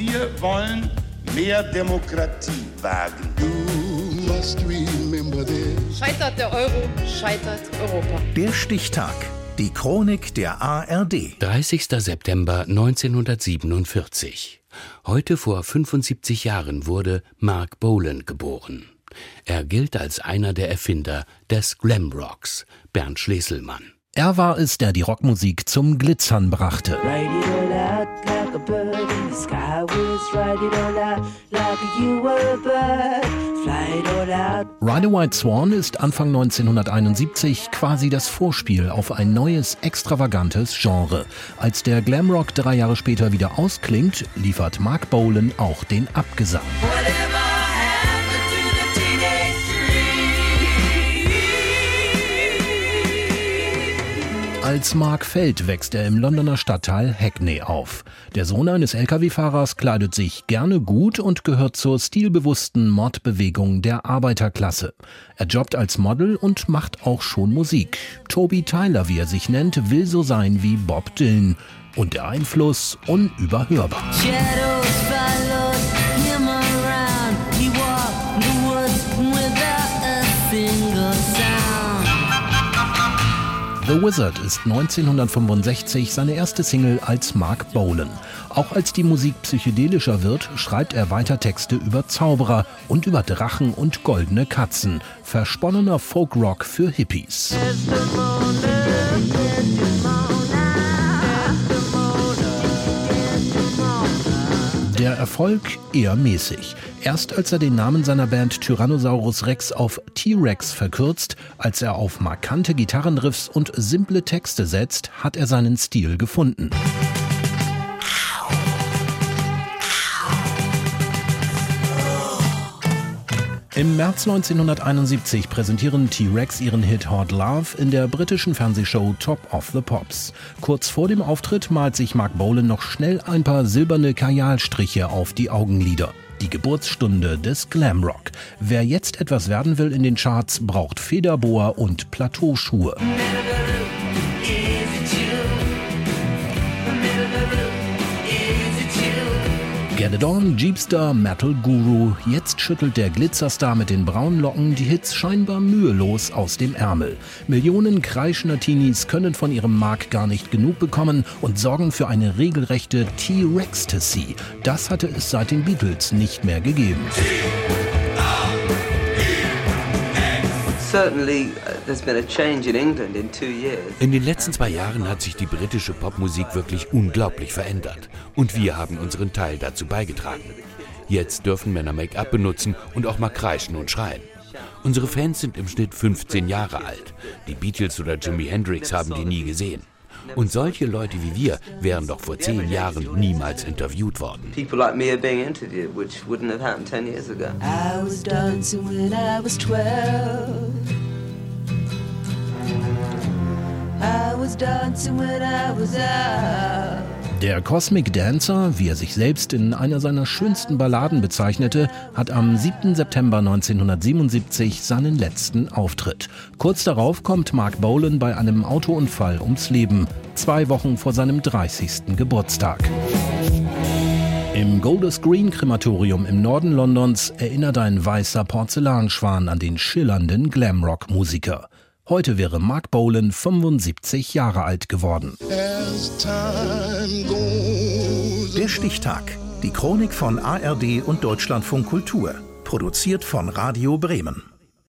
Wir wollen mehr Demokratie wagen. Scheitert der Euro, scheitert Europa. Der Stichtag. Die Chronik der ARD. 30. September 1947. Heute vor 75 Jahren wurde Mark Bolan geboren. Er gilt als einer der Erfinder des Glamrocks, Bernd Schleselmann. Er war es, der die Rockmusik zum Glitzern brachte. Ride a White Swan ist Anfang 1971 quasi das Vorspiel auf ein neues, extravagantes Genre. Als der Glamrock drei Jahre später wieder ausklingt, liefert Mark Bolan auch den Abgesang. Whatever. Als Mark Feld wächst er im Londoner Stadtteil Hackney auf. Der Sohn eines Lkw-Fahrers kleidet sich gerne gut und gehört zur stilbewussten Mordbewegung der Arbeiterklasse. Er jobbt als Model und macht auch schon Musik. Toby Tyler, wie er sich nennt, will so sein wie Bob Dylan. Und der Einfluss unüberhörbar. Shadows The Wizard ist 1965 seine erste Single als Mark Bolan. Auch als die Musik psychedelischer wird, schreibt er weiter Texte über Zauberer und über Drachen und goldene Katzen. Versponnener Folkrock für Hippies. Der Erfolg eher mäßig. Erst als er den Namen seiner Band Tyrannosaurus Rex auf T-Rex verkürzt, als er auf markante Gitarrenriffs und simple Texte setzt, hat er seinen Stil gefunden. Im März 1971 präsentieren T-Rex ihren Hit Hot Love in der britischen Fernsehshow Top of the Pops. Kurz vor dem Auftritt malt sich Mark Bolan noch schnell ein paar silberne Kajalstriche auf die Augenlider. Die Geburtsstunde des Glamrock. Wer jetzt etwas werden will in den Charts, braucht Federboa und Plateauschuhe. Get It On, Jeepstar, Metal Guru. Jetzt schüttelt der Glitzerstar mit den braunen Locken die Hits scheinbar mühelos aus dem Ärmel. Millionen kreischender Teenies können von ihrem Mark gar nicht genug bekommen und sorgen für eine regelrechte T-Rex-Tassie. Das hatte es seit den Beatles nicht mehr gegeben. In den letzten zwei Jahren hat sich die britische Popmusik wirklich unglaublich verändert. Und wir haben unseren Teil dazu beigetragen. Jetzt dürfen Männer Make-up benutzen und auch mal kreischen und schreien. Unsere Fans sind im Schnitt 15 Jahre alt. Die Beatles oder Jimi Hendrix haben die nie gesehen. Und solche Leute wie wir wären doch vor zehn Jahren niemals interviewt worden. People like me are being interviewed, which wouldn't have happened 10 years ago. I was dancing when I was 12. I was dancing when I was out. Der Cosmic Dancer, wie er sich selbst in einer seiner schönsten Balladen bezeichnete, hat am 7. September 1977 seinen letzten Auftritt. Kurz darauf kommt Mark Bolan bei einem Autounfall ums Leben, zwei Wochen vor seinem 30. Geburtstag. Im Golders Green Krematorium im Norden Londons erinnert ein weißer Porzellanschwan an den schillernden Glamrock-Musiker. Heute wäre Mark Bolan 75 Jahre alt geworden. Der Stichtag. Die Chronik von ARD und Deutschlandfunk Kultur. Produziert von Radio Bremen.